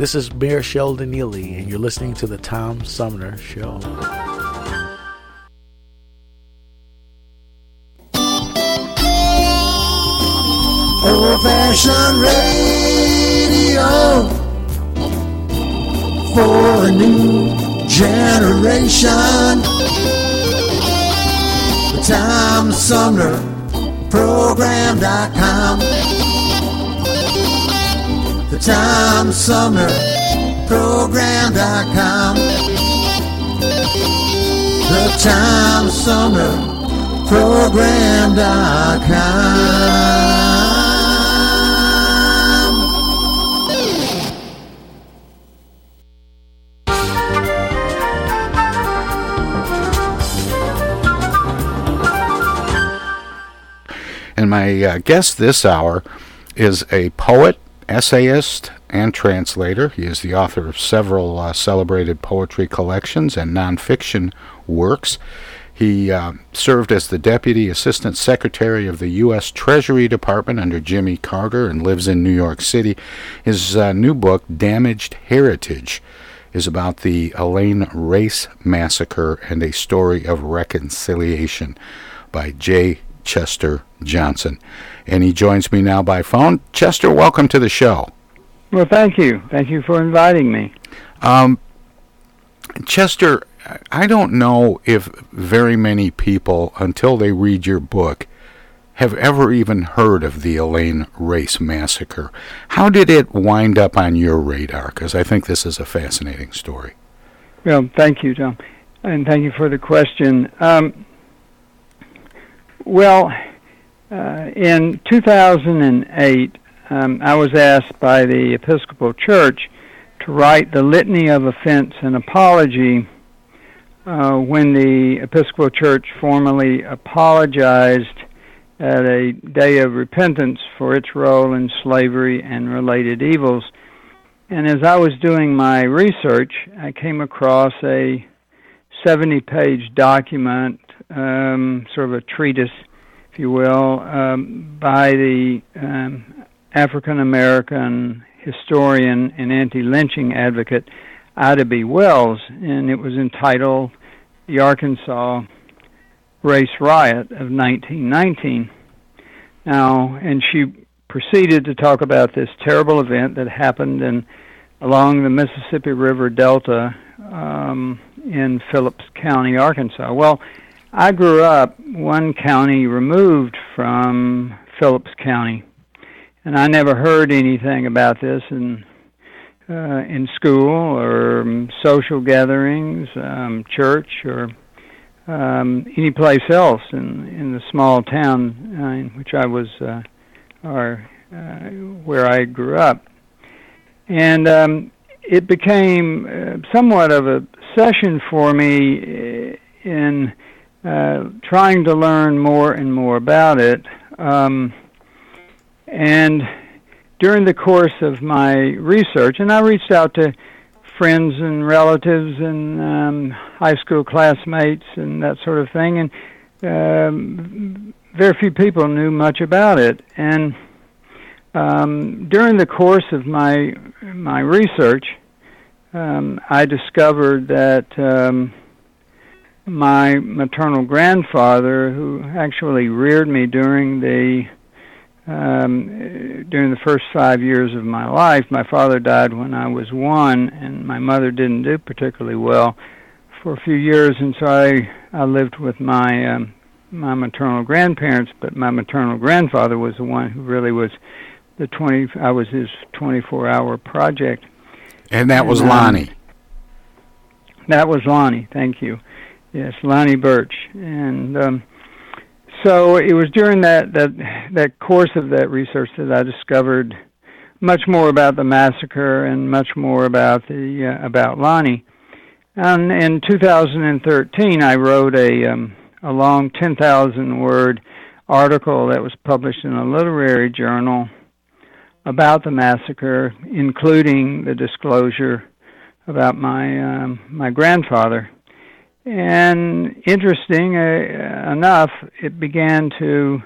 This is Mayor Sheldon Neely, and you're listening to the Tom Sumner Show. Old fashioned radio for a new generation. The Tom Sumner Program.com. Tom Sumner Program.com. The Tom Sumner Program.com. And my uh, guest this hour is a poet, essayist, and translator. He is the author of several uh, celebrated poetry collections and nonfiction works. He uh, served as the Deputy Assistant Secretary of the U.S. Treasury Department under Jimmy Carter and lives in New York City. His uh, new book, Damaged Heritage, is about the Elaine Race Massacre and a Story of Reconciliation by J. Chester Johnson. And he joins me now by phone. Chester, welcome to the show. Well, thank you. Thank you for inviting me. Um, Chester, I don't know if very many people, until they read your book, have ever even heard of the Elaine Race Massacre. How did it wind up on your radar? Because I think this is a fascinating story. Well, thank you, Tom. And thank you for the question. Um, well, uh, in 2008, um, I was asked by the Episcopal Church to write the Litany of Offense and Apology uh, when the Episcopal Church formally apologized at a day of repentance for its role in slavery and related evils. And as I was doing my research, I came across a 70 page document, um, sort of a treatise, if you will, um, by the um, African American historian and anti lynching advocate Ida B. Wells, and it was entitled The Arkansas Race Riot of 1919. Now, and she proceeded to talk about this terrible event that happened in along the Mississippi River Delta um, in Phillips County, Arkansas. Well, I grew up one county removed from Phillips County, and I never heard anything about this in uh, in school or um, social gatherings, um, church, or um, any place else in in the small town uh, in which I was, uh, or uh, where I grew up, and um, it became uh, somewhat of a session for me in uh, trying to learn more and more about it. Um, and during the course of my research, and I reached out to friends and relatives and um, high school classmates and that sort of thing, and um, very few people knew much about it. And um, during the course of my my research, um, I discovered that um, my maternal grandfather, who actually reared me during the um, during the first five years of my life, my father died when I was one, and my mother didn't do particularly well for a few years, and so I I lived with my um, my maternal grandparents, but my maternal grandfather was the one who really was the 20 I was his 24-hour project. And that was um, Lonnie. That was Lonnie, thank you. Yes, Lonnie Birch. And um so it was during that that that course of that research that I discovered much more about the massacre and much more about the uh, about Lonnie. And in 2013, I wrote a um, a long 10,000 word article that was published in a literary journal about the massacre, including the disclosure about my um, my grandfather. And interesting uh, enough, it began to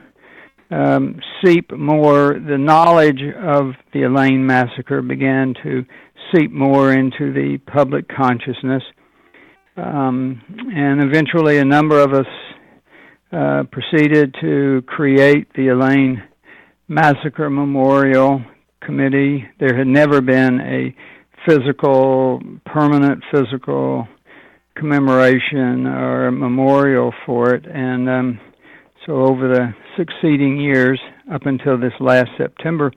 um, seep more. The knowledge of the Elaine massacre began to seep more into the public consciousness, um, and eventually, a number of us uh, proceeded to create the Elaine Massacre Memorial Committee. There had never been a physical, permanent physical commemoration or memorial for it, and um, so over the succeeding years, up until this last September,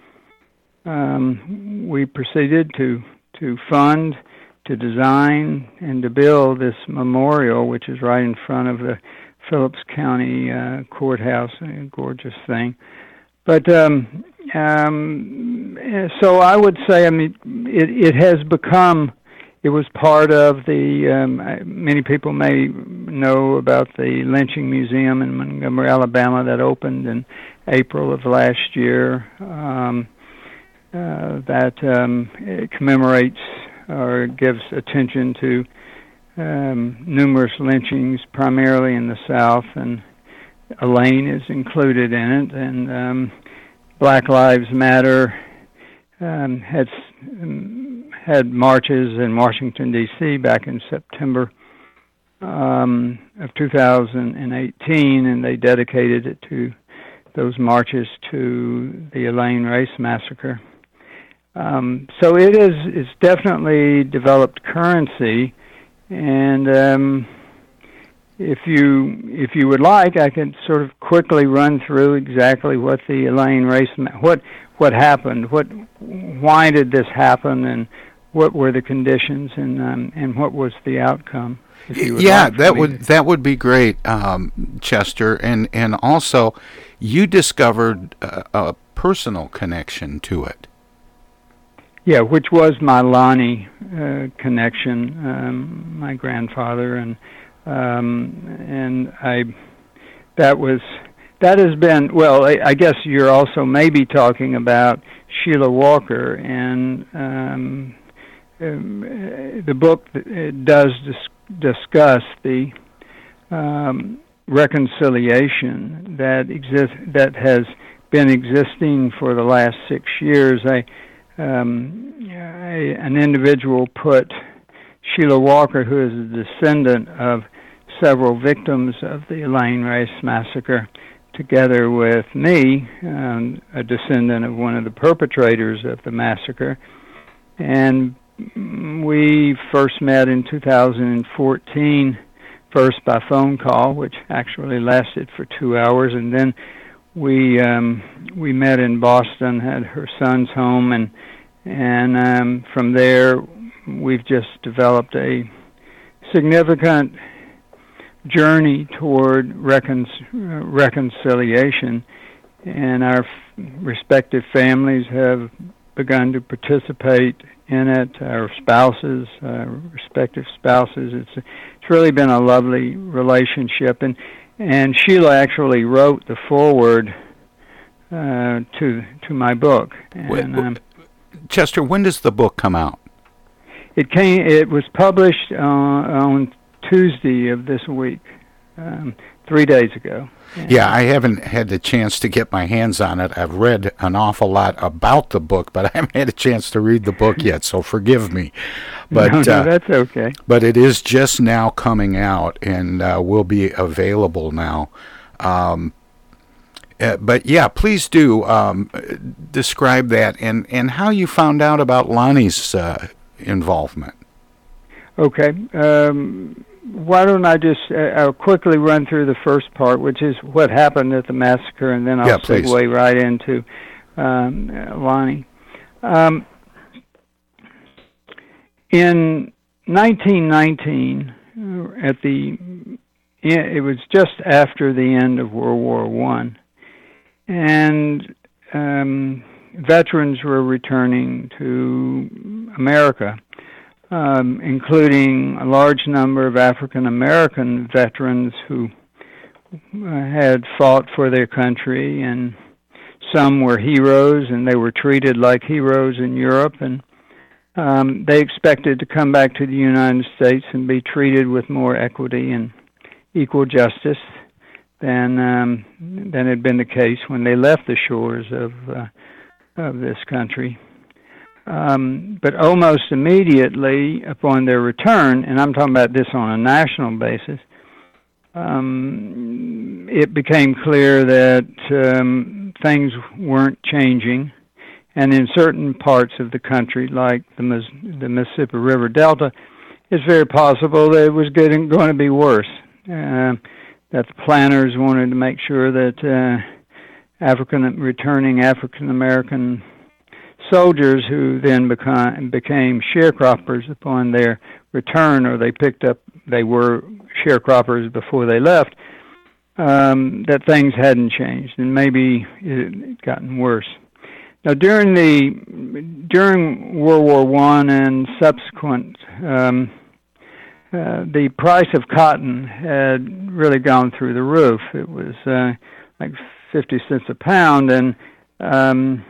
um, we proceeded to to fund, to design, and to build this memorial, which is right in front of the Phillips County uh, courthouse. A gorgeous thing. But um, um, so I would say, I mean, it, it has become. It was part of the. Um, many people may know about the lynching museum in Montgomery, Alabama, that opened in April of last year. Um, uh, that um, commemorates or gives attention to um, numerous lynchings, primarily in the South, and Elaine is included in it, and um, Black Lives Matter um, had um, had marches in Washington D.C. back in September um, of 2018, and they dedicated it to those marches to the Elaine Race Massacre. Um, so it is it's definitely developed currency, and um, if you if you would like, I can sort of quickly run through exactly what the Elaine race what what happened, what why did this happen, and what were the conditions, and um, and what was the outcome. Yeah, like that would that would be great, um, Chester, and and also you discovered a, a personal connection to it. Yeah, which was my Lonnie uh, connection, um, my grandfather, and um, and I that was that has been well. I, I guess you're also maybe talking about Sheila Walker, and um, um, the book does dis- discuss the um, reconciliation that exists that has been existing for the last six years. I um, a, an individual put Sheila Walker, who is a descendant of several victims of the Elaine Race Massacre, together with me, um, a descendant of one of the perpetrators of the massacre. And we first met in 2014, first by phone call, which actually lasted for two hours, and then we um, we met in Boston at her son's home, and and um, from there we've just developed a significant journey toward recon- reconciliation, and our f- respective families have begun to participate in it. Our spouses, uh, respective spouses, it's it's really been a lovely relationship, and and Sheila actually wrote the foreword uh, to to my book. And, um, Chester, when does the book come out? It came. It was published uh, on Tuesday of this week, um, three days ago. And yeah, I haven't had the chance to get my hands on it. I've read an awful lot about the book, but I haven't had a chance to read the book yet. So forgive me. But no, no, uh, that's okay. But it is just now coming out and uh, will be available now. Um, uh, but yeah, please do um, describe that and, and how you found out about Lonnie's uh, involvement. Okay. Um, why don't I just uh, I'll quickly run through the first part, which is what happened at the massacre, and then I'll yeah, segue right into um, Lonnie. Um, in 1919, uh, at the it was just after the end of World War One, and um, veterans were returning to America, um, including a large number of African American veterans who uh, had fought for their country, and some were heroes, and they were treated like heroes in Europe, and um, they expected to come back to the United States and be treated with more equity and equal justice than um, than had been the case when they left the shores of uh, of this country. Um, but almost immediately upon their return, and I'm talking about this on a national basis, um, it became clear that um, things weren't changing, and in certain parts of the country, like the, the Mississippi River Delta, it's very possible that it was getting going to be worse. Uh, that the planners wanted to make sure that uh, African returning African American soldiers who then become, became sharecroppers upon their return, or they picked up they were sharecroppers before they left. Um, that things hadn't changed, and maybe it had gotten worse. Now, during the during World War One and subsequent um, uh, the price of cotton had really gone through the roof. It was uh, like 50 cents a pound, and um,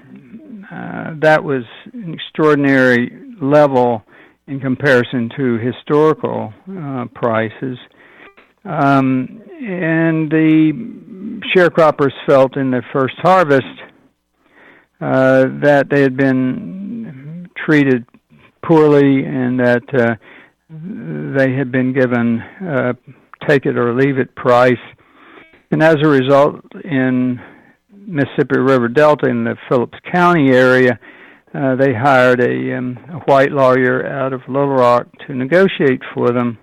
uh, that was an extraordinary level in comparison to historical uh, prices. Um, and the sharecroppers felt in their first harvest uh, that they had been treated poorly and that uh, they had been given a take it or leave it price. And as a result, in Mississippi River Delta in the Phillips County area, uh, they hired a, um, a white lawyer out of Little Rock to negotiate for them.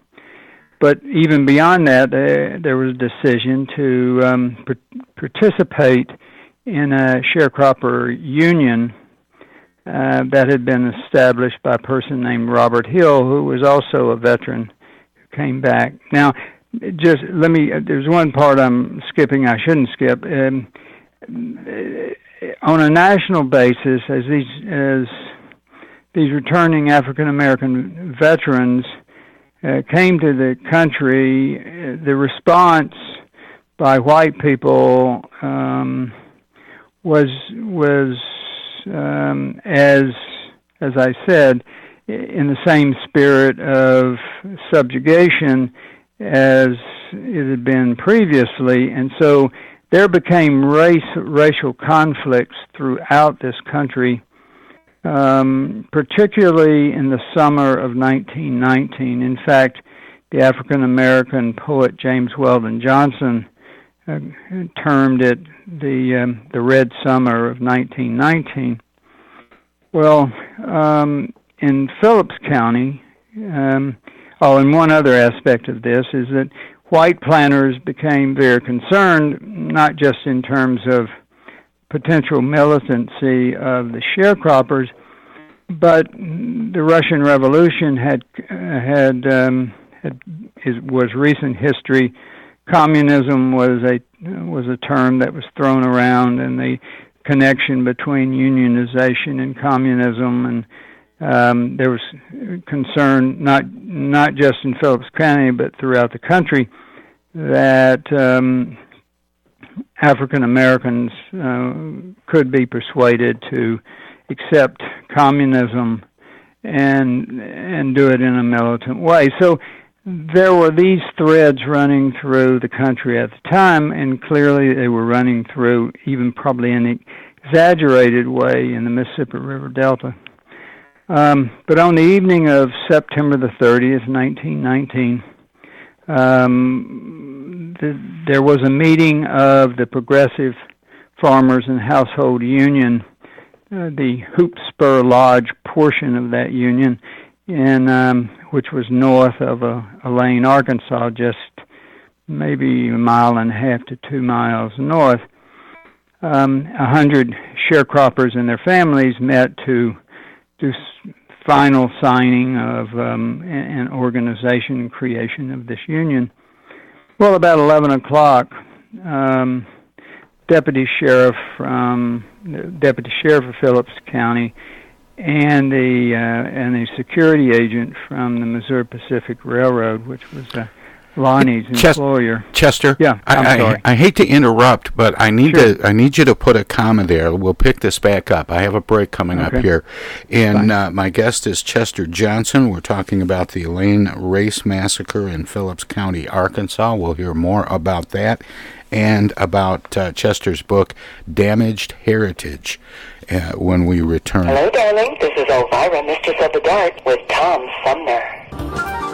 But even beyond that, there was a decision to um, participate in a sharecropper union uh, that had been established by a person named Robert Hill, who was also a veteran who came back. Now, just let me, uh, there's one part I'm skipping I shouldn't skip. Um, on a national basis, as these, as these returning African American veterans uh, came to the country, uh, the response by white people um, was was um, as as I said, in the same spirit of subjugation as it had been previously, and so there became race racial conflicts throughout this country, um, particularly in the summer of 1919. In fact, the African American poet James Weldon Johnson uh, termed it the um, the Red Summer of 1919. Well, um, in Phillips County, um, oh, and one other aspect of this is that white planters became very concerned, not just in terms of potential militancy of the sharecroppers, but the Russian Revolution had had, um, had is, was recent history. Communism was a was a term that was thrown around, and the connection between unionization and communism, and um, there was concern not not just in Phillips County but throughout the country that um, African Americans uh, could be persuaded to accept communism and and do it in a militant way. So there were these threads running through the country at the time, and clearly they were running through, even probably in an exaggerated way, in the Mississippi River Delta. Um, but on the evening of September the 30th, 1919, um, there was a meeting of the Progressive Farmers and Household Union, uh, the Hoop Spur Lodge portion of that union, in um, which was north of uh, Elaine, Arkansas, just maybe a mile and a half to two miles north. Um, a hundred sharecroppers and their families met to do final signing of um, an organization creation of this union. Well, about 11 o'clock, um, deputy sheriff from deputy sheriff of Phillips County and the uh, and the security agent from the Missouri Pacific Railroad, which was uh, Lonnie's employer. Chester, yeah, I'm I, sorry. I, I hate to interrupt, but I need Sure. to I need you to put a comma there. We'll pick this back up. I have a break coming up here, and uh, my guest is Chester Johnson. We're talking about the Elaine Race Massacre in Phillips County, Arkansas. We'll hear more about that and about uh, Chester's book, Damaged Heritage, uh, when we return. Hello, darling. This is Elvira, Mistress of the Dark, with Tom Sumner.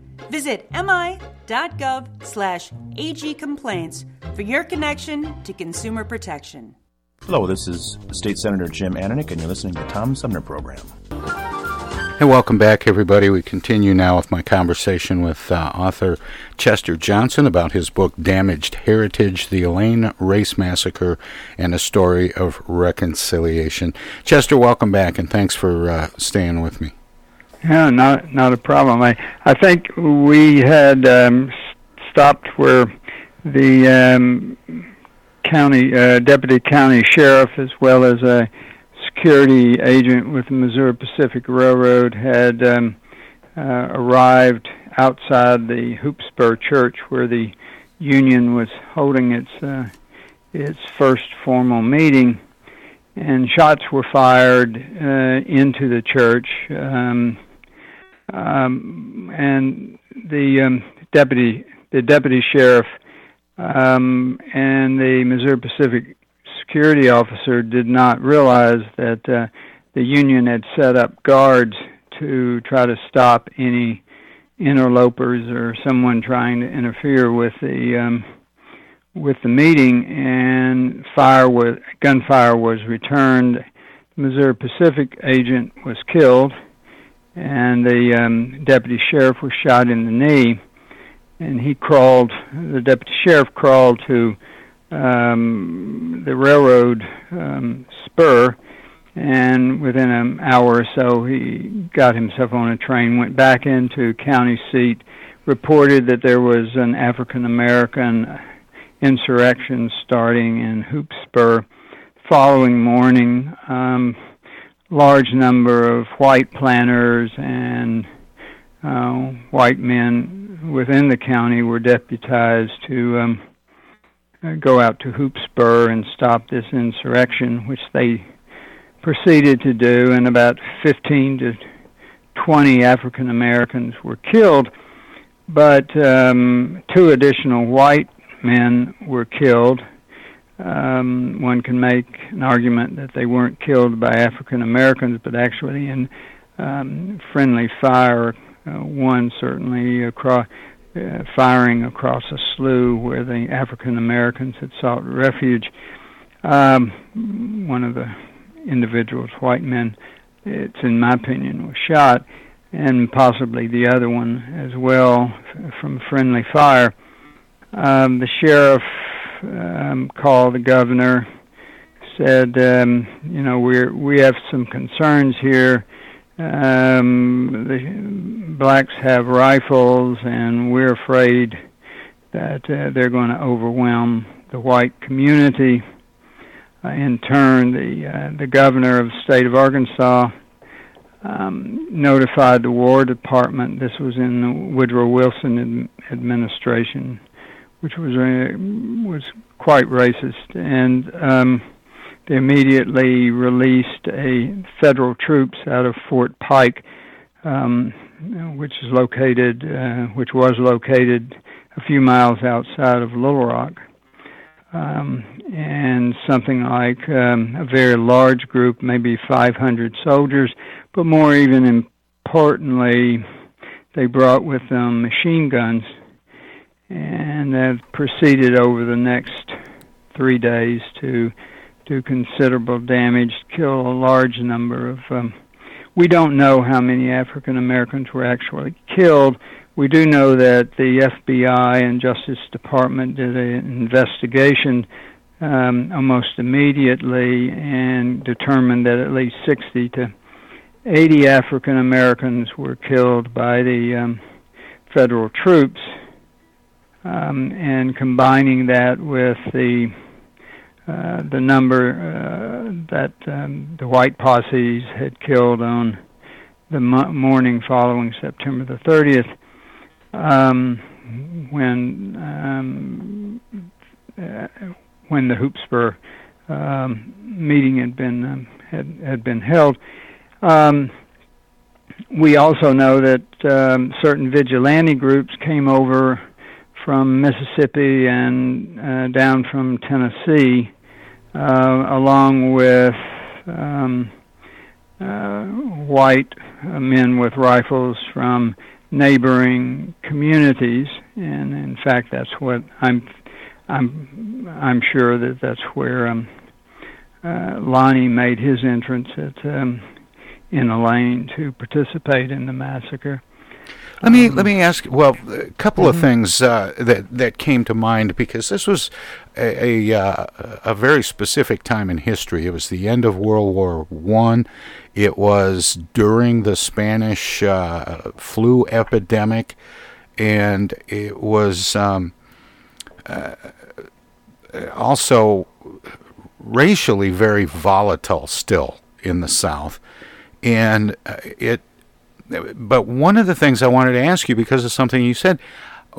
Visit mi.gov slash agcomplaints for your connection to consumer protection. Hello, this is State Senator Jim Ananich, and you're listening to the Tom Sumner Program. Hey, welcome back, everybody. We continue now with my conversation with uh, author Chester Johnson about his book Damaged Heritage The Elaine Race Massacre and a Story of Reconciliation. Chester, welcome back, and thanks for uh, staying with me. Yeah, not not a problem. I I think we had um, stopped where the um, county uh, deputy county sheriff, as well as a security agent with the Missouri Pacific Railroad had um, uh, arrived outside the Hoopspur Church where the union was holding its uh, its first formal meeting, and shots were fired uh, into the church. Um, um, and the um, deputy the deputy sheriff um, and the Missouri Pacific security officer did not realize that uh, the union had set up guards to try to stop any interlopers or someone trying to interfere with the um, with the meeting, and fire was gunfire was returned. The Missouri Pacific agent was killed, and the um, deputy sheriff was shot in the knee. And he crawled. The deputy sheriff crawled to um, the railroad um, spur, and within an hour or so, he got himself on a train, went back into county seat, reported that there was an African American insurrection starting in Hoop Spur. Following morning, um, large number of white planters and uh, white men within the county were deputized to um, go out to Hoopspur and stop this insurrection, which they proceeded to do, and about 15 to 20 African Americans were killed, but um, two additional white men were killed. Um, one can make an argument that they weren't killed by African Americans, but actually in um, friendly fire. Uh, one certainly across uh, firing across a slough where the African Americans had sought refuge. Um, one of the individuals, white men, it's in my opinion, was shot, and possibly the other one as well from friendly fire. Um, the sheriff um, called the governor, said, um, you know, we're we have some concerns here. Um, the blacks have rifles, and we're afraid that uh, they're going to overwhelm the white community. Uh, in turn, the uh, the governor of the state of Arkansas um, notified the War Department. This was in the Woodrow Wilson administration, which was uh, was quite racist, and um, they immediately released a federal troops out of Fort Pike, um, which is located, uh, which was located a few miles outside of Little Rock, um, and something like um, a very large group, maybe 500 soldiers, but more even importantly, they brought with them machine guns, and have proceeded over the next three days to do considerable damage, kill a large number of. Um, we don't know how many African Americans were actually killed. We do know that the FBI and Justice Department did an investigation um, almost immediately and determined that at least 60 to 80 African Americans were killed by the um, federal troops. Um, and combining that with the uh, the number uh, that um, the white posses had killed on the mo- morning following September the 30th, um, when um, uh, when the Hoopspur um, meeting had been um, had had been held. Um, we also know that certain vigilante groups came over from Mississippi and uh, down from Tennessee, uh, along with um, uh, white men with rifles from neighboring communities, and in fact, that's what I'm I'm I'm sure that that's where um, uh, Lonnie made his entrance at um, in Elaine to participate in the massacre. Let me let me ask. Well, a couple of things uh, that that came to mind because this was a a, uh, a very specific time in history. It was the end of World War One. It was during the Spanish uh, flu epidemic, and it was um, uh, also racially very volatile still in the South, and uh, it but one of the things I wanted to ask you because of something you said,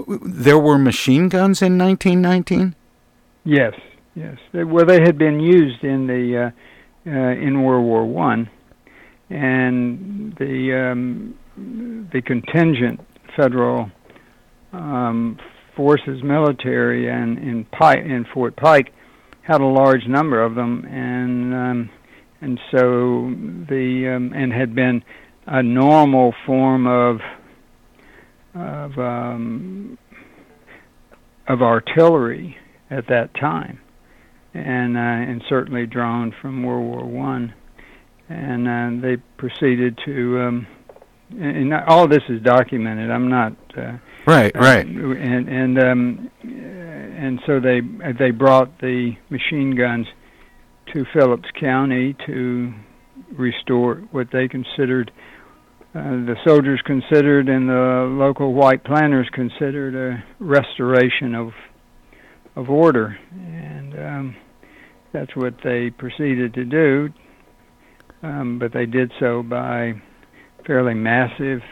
there were machine guns in 1919. Yes, yes. Well, they had been used in the uh, uh, in World War One, and the um, the contingent federal um, forces, military, and in Pike in Fort Pike had a large number of them, and um, and so the um, and had been a normal form of of um, of artillery at that time, and uh, and certainly drawn from World War One, and uh, they proceeded to. Um, and all this is documented. I'm not. Uh, right, right. And and um, and so they they brought the machine guns to Phillips County to restore what they considered uh, the soldiers considered and the local white planters considered a restoration of of order, and um, that's what they proceeded to do. Um, but they did so by fairly massive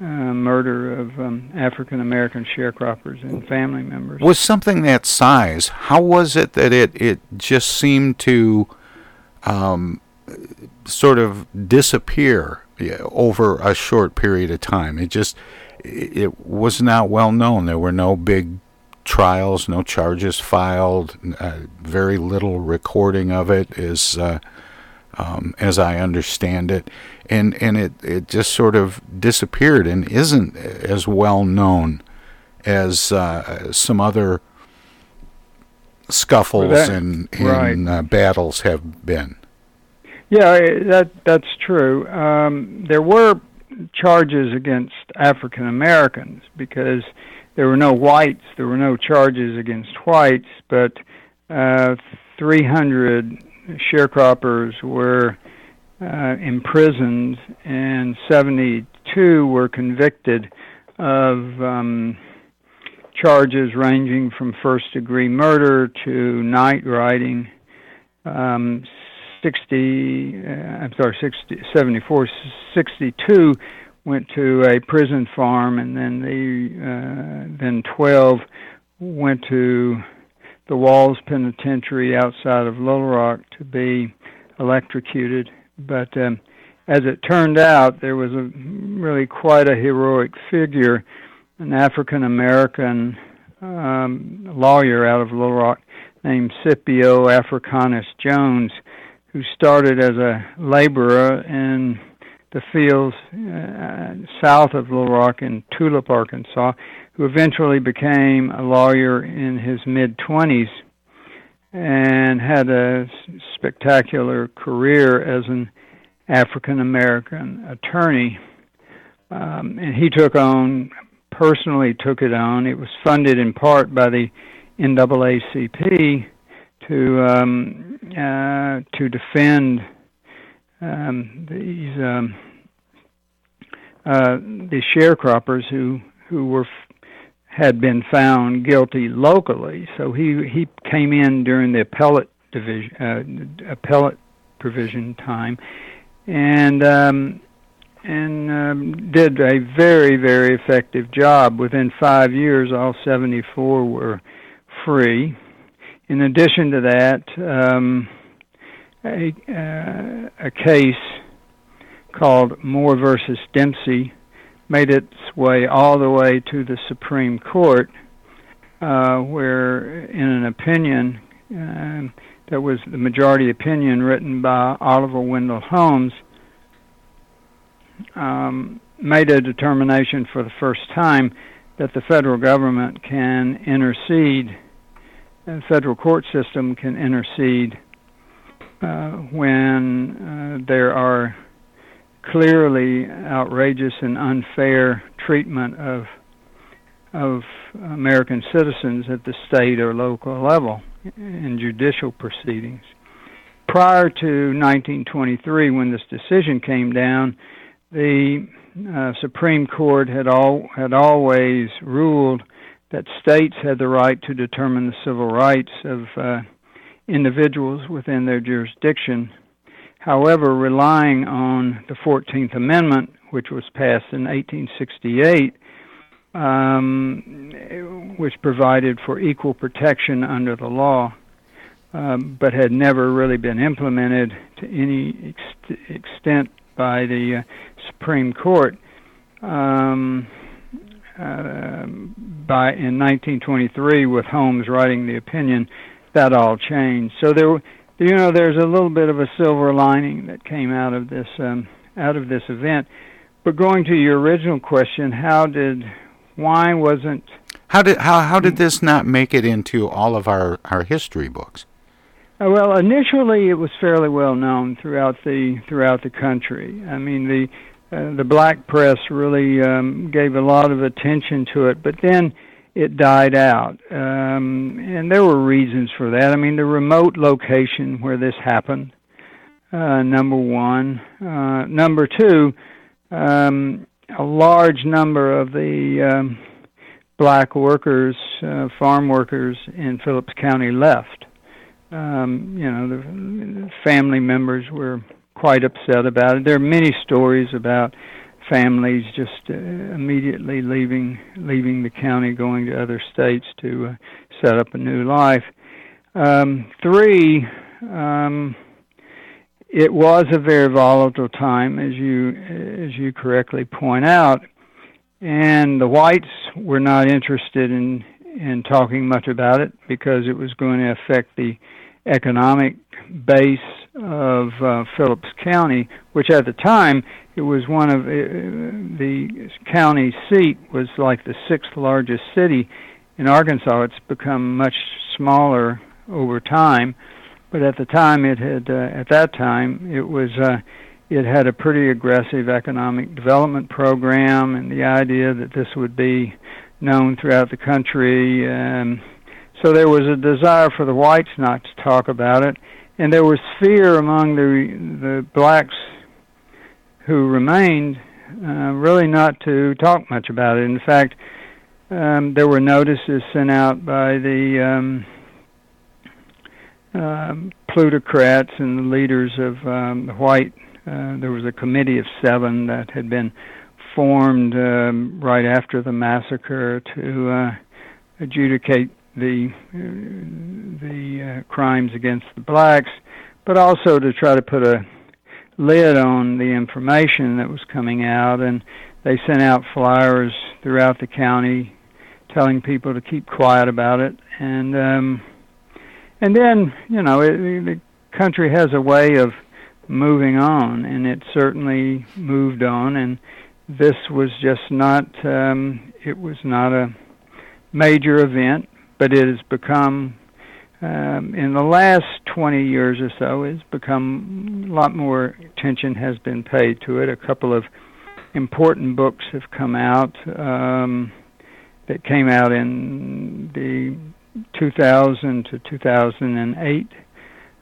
uh, murder of um, African American sharecroppers and family members. Was something that size? How was it that it it just seemed to um, sort of disappear over a short period of time. It just it was not well known. There were no big trials, no charges filed, uh, very little recording of it, as uh, um, as I understand it, and and it it just sort of disappeared and isn't as well known as uh, some other scuffles that, and, and right. Uh, battles have been. Yeah, that that's true. Um, there were charges against African Americans because there were no whites. There were no charges against whites, but uh, 300 sharecroppers were uh, imprisoned, and 72 were convicted of um, charges ranging from first degree murder to night riding. Um, 60, uh, I'm sorry, 60, 74, 62 went to a prison farm, and then the uh, then 12 went to the Walls Penitentiary outside of Little Rock to be electrocuted. But um, as it turned out, there was a really quite a heroic figure, an African American um, lawyer out of Little Rock named Scipio Africanus Jones who started as a laborer in the fields uh, south of Little Rock in Tulip, Arkansas, who eventually became a lawyer in his mid 20s and had a spectacular career as an African American attorney. Um, and he took on, personally took it on. It was funded in part by the NAACP to um, uh, to defend um, these um, uh, sharecroppers who who were had been found guilty locally. So he he came in during the appellate division uh, appellate provision time, and um, and um, did a very very effective job. Within five years, all 74 were free in addition to that, um, a, uh, a case called Moore versus Dempsey made its way all the way to the Supreme Court, uh, where, in an opinion uh, that was the majority opinion written by Oliver Wendell Holmes, um, made a determination for the first time that the federal government can intercede federal court system can intercede uh, when uh, there are clearly outrageous and unfair treatment of of American citizens at the state or local level in judicial proceedings. Prior to 1923, when this decision came down, the uh, Supreme Court had all had always ruled that states had the right to determine the civil rights of uh, individuals within their jurisdiction. However, relying on the 14th Amendment, which was passed in 1868, um, which provided for equal protection under the law, um, but had never really been implemented to any ex- extent by the uh, Supreme Court. Um, by in 1923, with Holmes writing the opinion, that all changed. So there, you know, there's a little bit of a silver lining that came out of this um, out of this event. But going to your original question, how did why wasn't how did how how did this not make it into all of our our history books? Uh, well, initially it was fairly well known throughout the throughout the country. I mean, the uh, the black press really um, gave a lot of attention to it, but then it died out, um, and there were reasons for that. I mean, the remote location where this happened, uh, number one. Uh, number two, um, a large number of the um, black workers, uh, farm workers in Phillips County left. Um, you know, the family members were quite upset about it. There are many stories about families just uh, immediately leaving leaving the county, going to other states to uh, set up a new life. Um, three, um, it was a very volatile time, as you as you correctly point out, and the whites were not interested in in talking much about it because it was going to affect the economic base of uh, Phillips County, which at the time it was one of uh, the county seat was like the sixth largest city in Arkansas. It's become much smaller over time, but at the time it had uh, at that time it was uh, it had a pretty aggressive economic development program, and the idea that this would be known throughout the country. Um, so there was a desire for the whites not to talk about it, and there was fear among the the blacks who remained uh, really not to talk much about it. In fact, um, there were notices sent out by the um, um, plutocrats and the leaders of um, the white. Uh, there was a committee of seven that had been formed um, right after the massacre to uh, adjudicate the the uh, crimes against the blacks, but also to try to put a lid on the information that was coming out. And they sent out flyers throughout the county telling people to keep quiet about it. And um, and then you know it, the country has a way of moving on, and it certainly moved on. And this was just not um, it was not a major event but it has become um, in the last 20 years or so has become a lot more attention has been paid to it. A couple of important books have come out um, that came out in the 2000 to 2008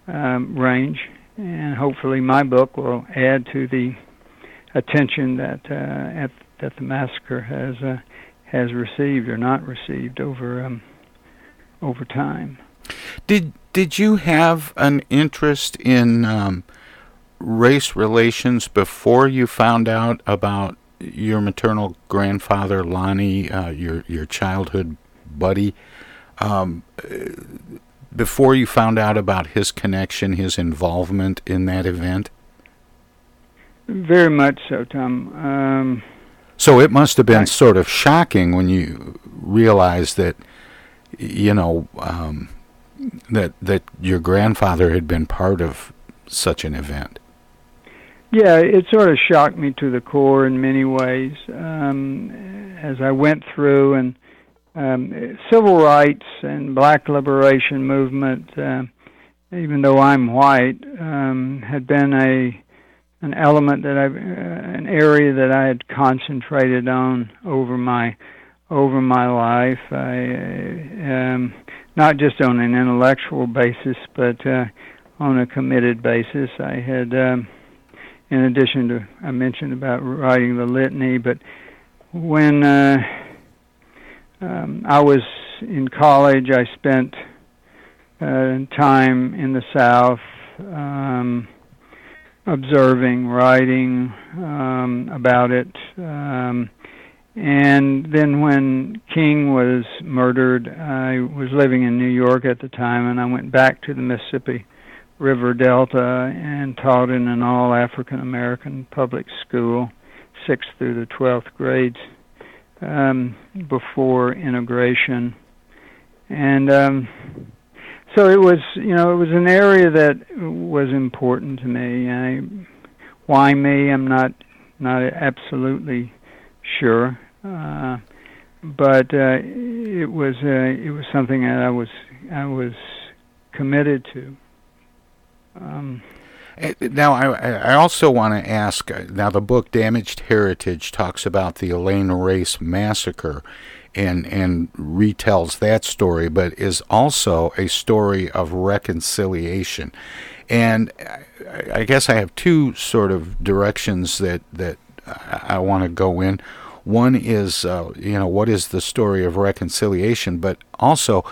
um, range, and hopefully my book will add to the attention that uh, at, that the massacre has uh, has received or not received over um, over time. Did did you have an interest in um, race relations before you found out about your maternal grandfather Lonnie, uh, your your childhood buddy? Um, before you found out about his connection, his involvement in that event? Very much so, Tom. Um, so it must have been I, sort of shocking when you realized that you know, um, that that your grandfather had been part of such an event. Yeah, it sort of shocked me to the core in many ways um, as I went through and um, civil rights and black liberation movement, uh, even though I'm white, um, had been a an element that I, uh, an area that I had concentrated on over my over my life. I, um, not just on an intellectual basis, but uh, on a committed basis. I had, um, in addition to I mentioned about writing the litany, but when uh, um, I was in college, I spent uh, time in the South. Um, observing, writing um, about it. Um, and then when King was murdered, I was living in New York at the time, and I went back to the Mississippi River Delta and taught in an all African American public school, sixth through the twelfth grades, um, before integration. And um, so it was you know it was an area that was important to me I, why me i'm not not absolutely sure uh but uh it was uh it was something that i was i was committed to um now, I, I also want to ask. Uh, now, the book "Damaged Heritage" talks about the Elaine Race massacre, and and retells that story, but is also a story of reconciliation. And I, I guess I have two sort of directions that that I want to go in. One is, uh, you know, what is the story of reconciliation, but also,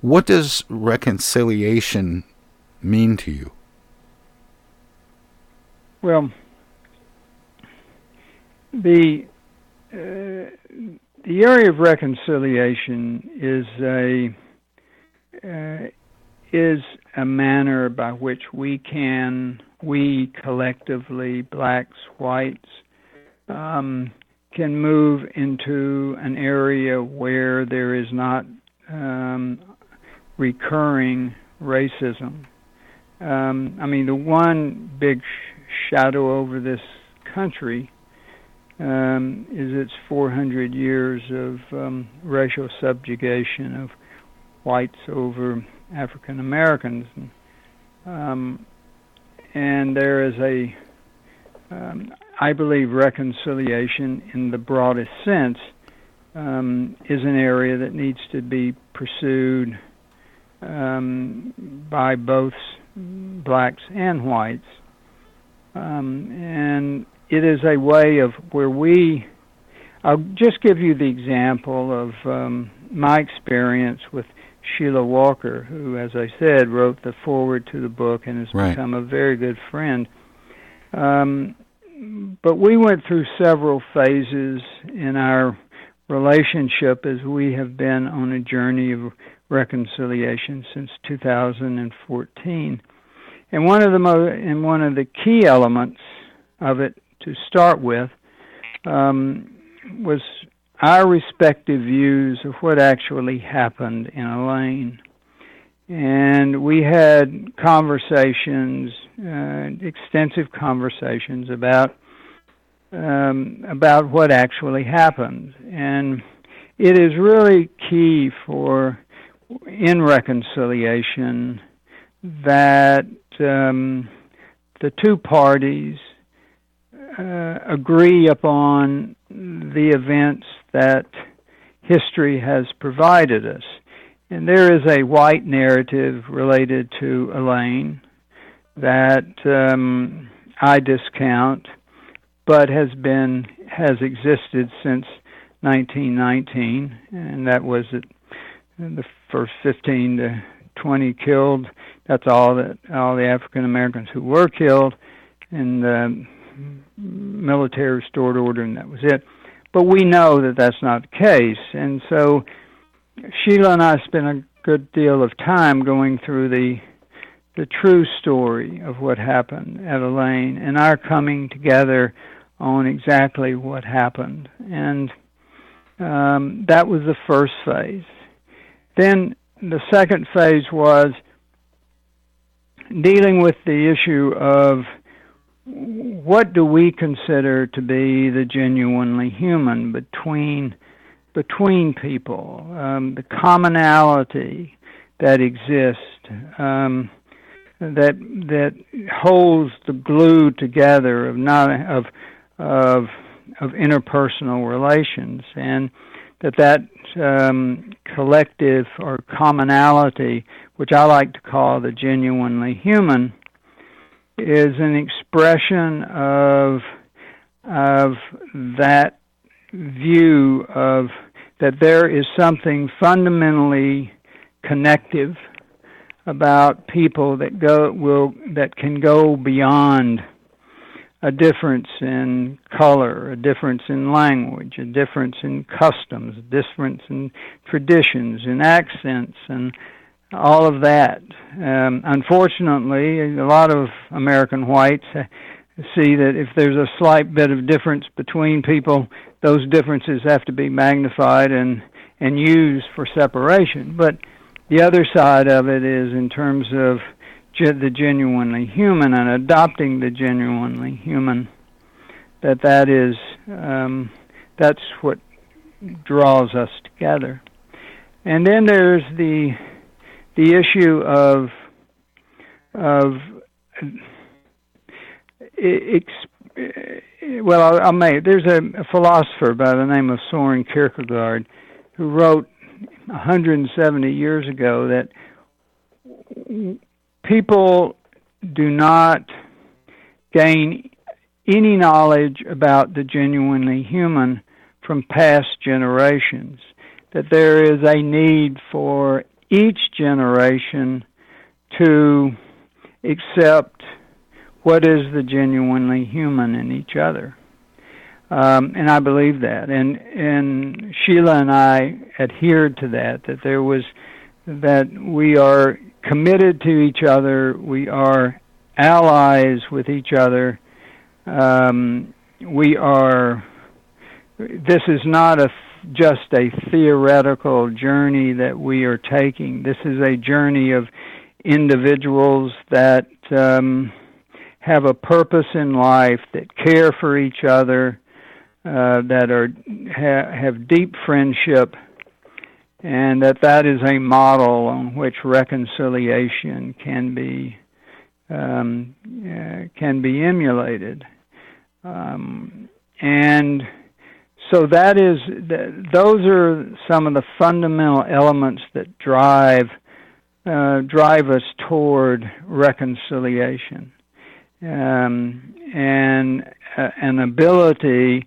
what does reconciliation mean to you? Well, the uh, the area of reconciliation is a uh, is a manner by which we can we collectively blacks whites um, can move into an area where there is not um, recurring racism. Um, I mean, the one big sh- shadow over this country um, is its 400 years of um, racial subjugation of whites over African Americans. Um, and there is a, um, I believe, reconciliation in the broadest sense um, is an area that needs to be pursued um, by both blacks and whites. and it is a way of where we. I'll just give you the example of um, my experience with Sheila Walker, who, as I said, wrote the foreword to the book and has right. become a very good friend. Um, but we went through several phases in our relationship as we have been on a journey of reconciliation since 2014. And one of the mo- and one of the key elements of it to start with um, was our respective views of what actually happened in Elaine. And we had conversations, uh, extensive conversations about um, about what actually happened. And it is really key for in reconciliation that um, the two parties uh, agree upon the events that history has provided us. And there is a white narrative related to Elaine that um, I discount, but has been has existed since 1919, and that was it, the first 15 to 20 killed. That's all that all the African Americans who were killed, and the military restored order, and that was it. But we know that that's not the case, and so Sheila and I spent a good deal of time going through the the true story of what happened at Elaine and our coming together on exactly what happened. And um, that was the first phase. Then the second phase was dealing with the issue of what do we consider to be the genuinely human between between people, um, the commonality that exists, um, that that holds the glue together of not of of of interpersonal relations, and that that um, collective or commonality, which I like to call the genuinely human, is an expression of of that view of that there is something fundamentally connective about people that go will that can go beyond a difference in color, a difference in language, a difference in customs, a difference in traditions, in accents, and all of that. Um, unfortunately, a lot of American whites see that if there's a slight bit of difference between people, those differences have to be magnified and and used for separation. But the other side of it is in terms of ge- the genuinely human and adopting the genuinely human. That that is um, that's what draws us together. And then there's the the issue of of ex, well, I'll, I'll there's a, a philosopher by the name of Soren Kierkegaard who wrote 170 years ago that people do not gain any knowledge about the genuinely human from past generations. That there is a need for each generation to accept what is the genuinely human in each other. Um, and I believe that. And and Sheila and I adhered to that. That there was that we are committed to each other. We are allies with each other. Um, we are. This is not a just a theoretical journey that we are taking. This is a journey of individuals that um, have a purpose in life, that care for each other, uh, that are ha- have deep friendship, and that that is a model on which reconciliation can be um, uh, can be emulated, um, and so that is those are some of the fundamental elements that drive uh, drive us toward reconciliation um, and uh, an ability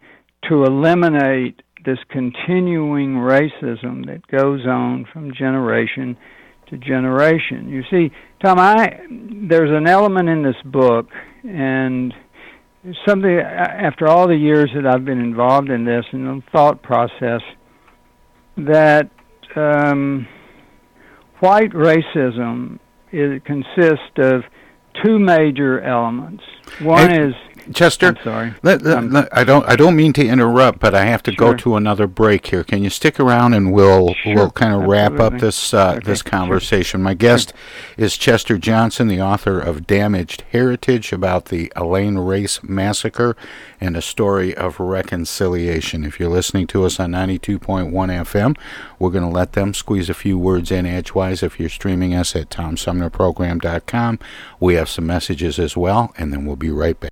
to eliminate this continuing racism that goes on from generation to generation. You see, Tom, I there's an element in this book, and something after all the years that I've been involved in this and the thought process that um, white racism it consists of two major elements. One is Chester, I'm sorry. let- let- Um, let- I don't. I don't mean to interrupt, but I have to go to another break here. Can you stick around and we'll Sure, we'll kind of wrap up this uh, Okay, this sure. conversation? My guest is Chester Johnson, the author of Damaged Heritage about the Elaine Race Massacre and a story of reconciliation. If you're listening to us on 92.1 FM, we're going to let them squeeze a few words in edgewise. If you're streaming us at TomSumnerProgram.com, we have some messages as well, and then we'll be right back.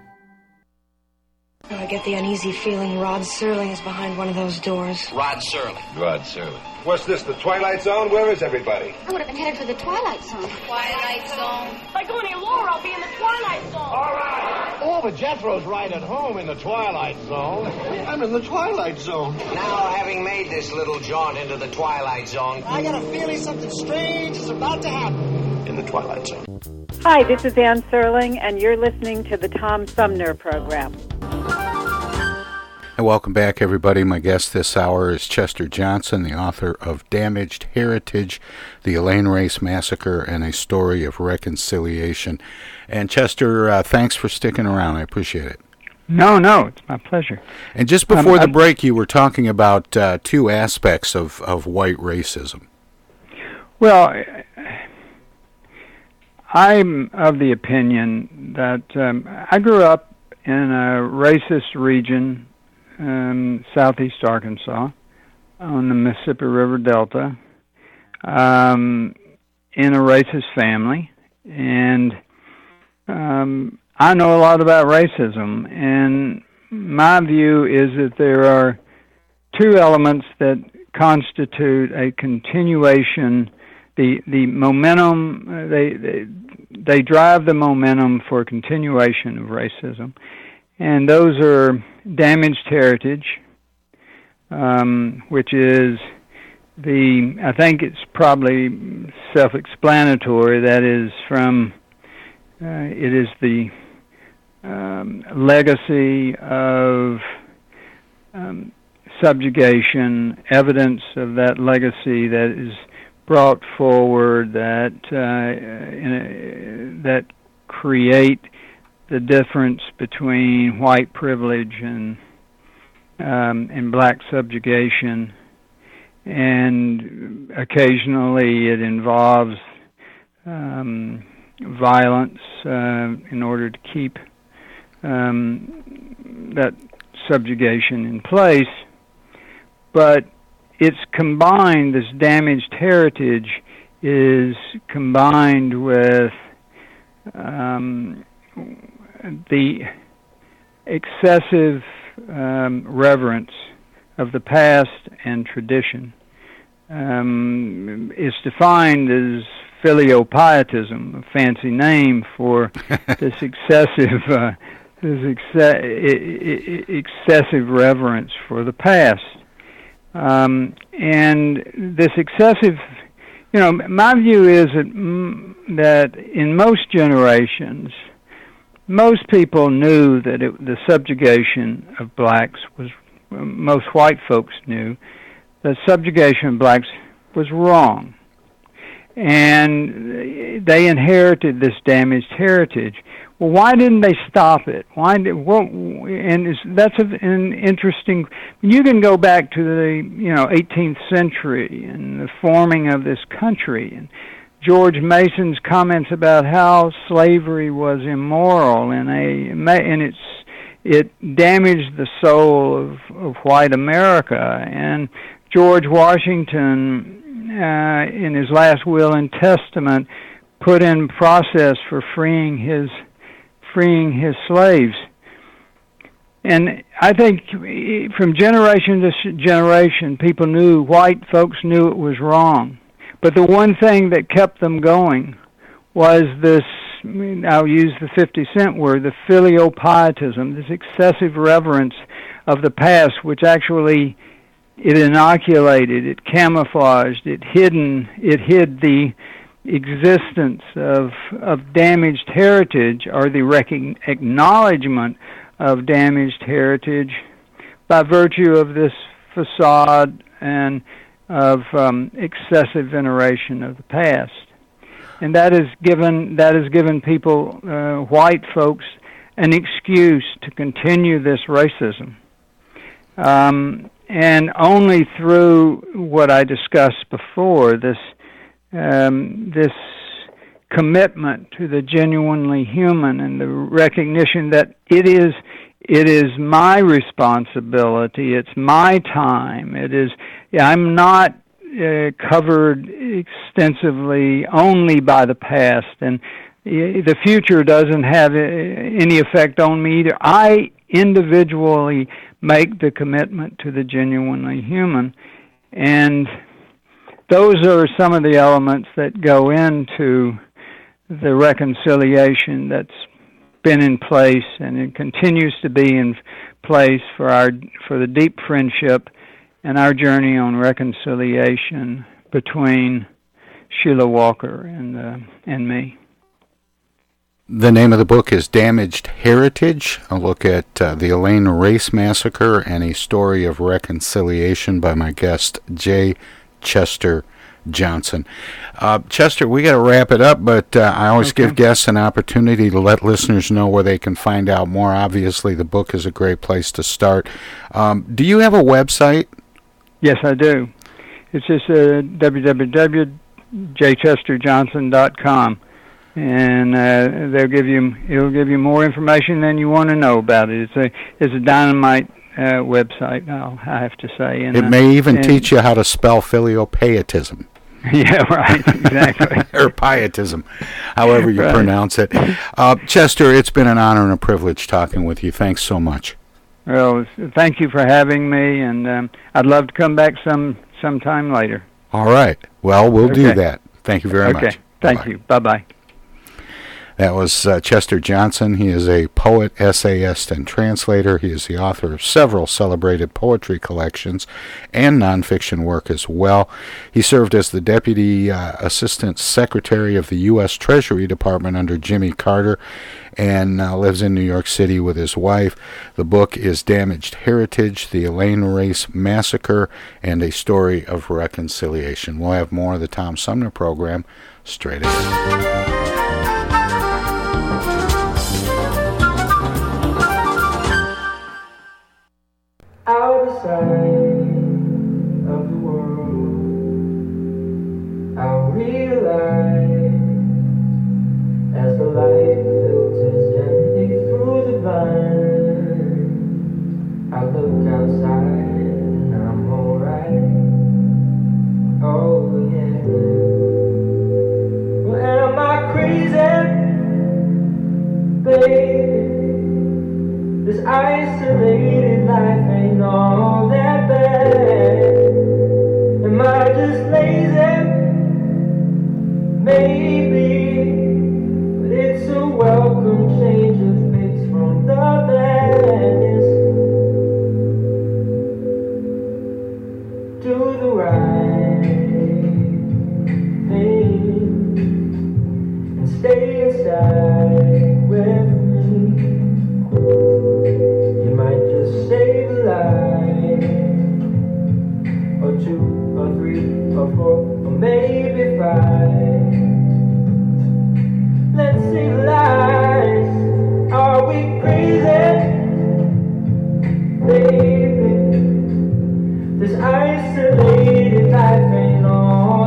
Oh, I get the uneasy feeling Rod Serling is behind one of those doors. Rod Serling. Rod Serling. What's this, the Twilight Zone? Where is everybody? I would have been headed for the Twilight Zone. Twilight Zone? If I go any lower, I'll be in the Twilight Zone. All right. Oh, but Jethro's right at home in the Twilight Zone. I'm in the Twilight Zone. Now, having made this little jaunt into the Twilight Zone, I got a feeling something strange is about to happen. In the Twilight Zone. Hi, this is Anne Serling, and you're listening to the Tom Sumner Program. And welcome back, everybody. My guest this hour is Chester Johnson, the author of Damaged Heritage, The Elaine Race Massacre, and a Story of Reconciliation. And Chester, uh, thanks for sticking around. I appreciate it. No, no, it's my pleasure. And just Um, before the I- break, you were talking about uh, two aspects of, of white racism. Well, I'm of the opinion that um, I grew up in a racist region, um, southeast Arkansas, on the Mississippi River Delta, um, in a racist family, and um, I know a lot about racism. And my view is that there are two elements that constitute a continuation. The the momentum uh, they, they they drive the momentum for continuation of racism. And those are damaged heritage um, which is the I think it's probably self-explanatory. That is from uh, it is the um, legacy of um, subjugation, evidence of that legacy that is brought forward that uh, a, that create the difference between white privilege and um, and black subjugation, and occasionally it involves um, violence uh, in order to keep um, that subjugation in place. But it's combined, this damaged heritage is combined with um, the excessive um, reverence of the past and tradition um, is defined as filiopietism, a fancy name for this excessive uh, this ex- excessive reverence for the past. Um, and this excessive, you know, my view is that, mm, that in most generations, most people knew that it, the subjugation of blacks was, most white folks knew that subjugation of blacks was wrong. And they inherited this damaged heritage. Well, why didn't they stop it? Why did well? And that's an interesting. You can go back to the you know 18th century and the forming of this country, and George Mason's comments about how slavery was immoral and a and it's it damaged the soul of, of white America. And George Washington, uh, in his last will and testament, put in process for freeing his freeing his slaves. And I think from generation to generation, people knew, white folks knew it was wrong. But the one thing that kept them going was this, I'll use the 50 cent word, the filial pietism, this excessive reverence of the past, which actually it inoculated, it camouflaged, it hidden, it hid the existence of of damaged heritage or the recon- acknowledgement of damaged heritage by virtue of this facade and of um, excessive veneration of the past, and that has given that has given people, uh, white folks, an excuse to continue this racism. Um, and only through what I discussed before, this um, this commitment to the genuinely human and the recognition that it is it is my responsibility it's my time it is i'm not uh, covered extensively only by the past and the future doesn't have uh, any effect on me either. I individually make the commitment to the genuinely human and those are some of the elements that go into the reconciliation that's been in place and it continues to be in place for our for the deep friendship and our journey on reconciliation between Sheila Walker and uh, and me. The name of the book is Damaged Heritage, a look at uh, the Elaine Race Massacre and a story of reconciliation by my guest, J. Chester Johnson. Uh, Chester, we got to wrap it up, but uh, I always okay. give guests an opportunity to let listeners know where they can find out more. Obviously, the book is a great place to start. Um, do you have a website? Yes, I do. It's just uh, www.jchesterjohnson.com, and uh, they'll give you it'll give you more information than you want to know about it. It's a it's a dynamite uh, website. I'll, I have to say. And, it may uh, even teach you how to spell pietism. yeah, right, exactly. or pietism, however you right. pronounce it. Uh, Chester, it's been an honor and a privilege talking with you. Thanks so much. Well, thank you for having me, and um, I'd love to come back some sometime later. All right. Well, we'll okay. do that. Thank you very okay. much. Thank Bye-bye. you. Bye bye. That was uh, Chester Johnson. He is a poet, essayist, and translator. He is the author of several celebrated poetry collections and nonfiction work as well. He served as the Deputy uh, Assistant Secretary of the U.S. Treasury Department under Jimmy Carter and uh, lives in New York City with his wife. The book is Damaged Heritage, The Elaine Race Massacre, and a Story of Reconciliation. We'll have more of the Tom Sumner program straight ahead. Baby? This isolated life ain't all that bad. Am I just lazy? Maybe, but it's a welcome change of pace from the madness the right thing and stay inside with me. You might just save a life, or two, or three, or four, or maybe five. Let's save lives. Are we crazy, baby? This isolated life ain't all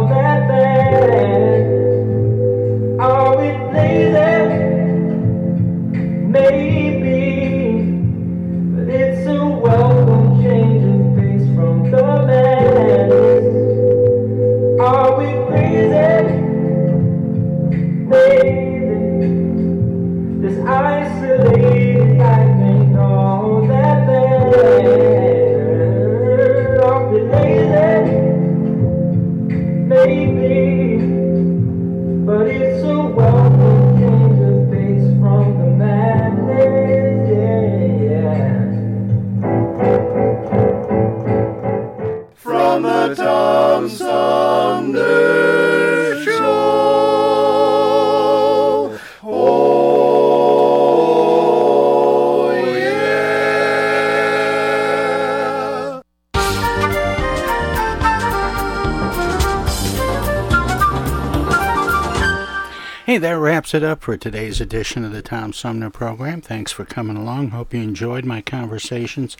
wraps it up for today's edition of the Tom Sumner program. Thanks for coming along. Hope you enjoyed my conversations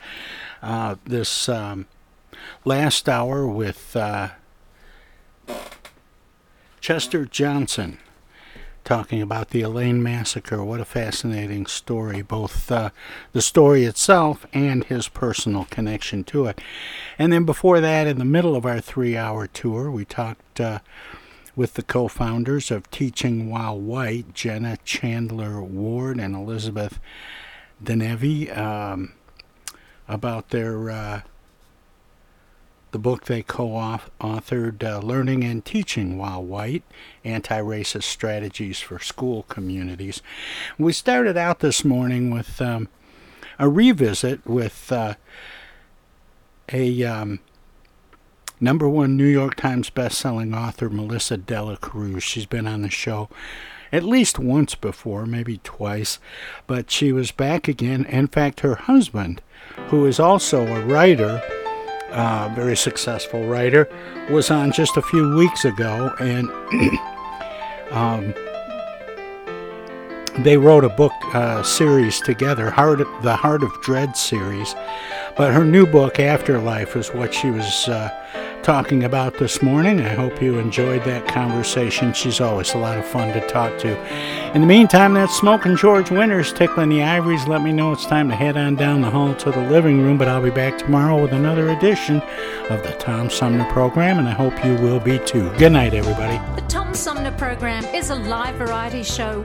uh, this um, last hour with uh, Chester Johnson talking about the Elaine Massacre. What a fascinating story, both uh, the story itself and his personal connection to it. And then before that, in the middle of our three hour tour, we talked. With the co founders of Teaching While White, Jenna Chandler Ward and Elizabeth Denevi, um, about their uh, the book they co-authored, uh, "Learning and Teaching While White: Anti-Racist Strategies for School Communities." We started out this morning with um, a revisit with uh, a um, number one New York Times best-selling author Melissa de la Cruz. She's been on the show at least once before, maybe twice, but she was back again. In fact, her husband, who is also a writer, uh, very successful writer, was on just a few weeks ago, and um, they wrote a book uh, series together, Heart, the Heart of Dread series. But her new book, Afterlife, is what she was uh, talking about this morning. I hope you enjoyed that conversation. She's always a lot of fun to talk to. In the meantime, that's Smoking George Winters tickling the ivories. Let me know it's time to head on down the hall to the living room, but I'll be back tomorrow with another edition of the Tom Sumner program, and I hope you will be too. Good night, everybody. The Tom Sumner program is a live variety show.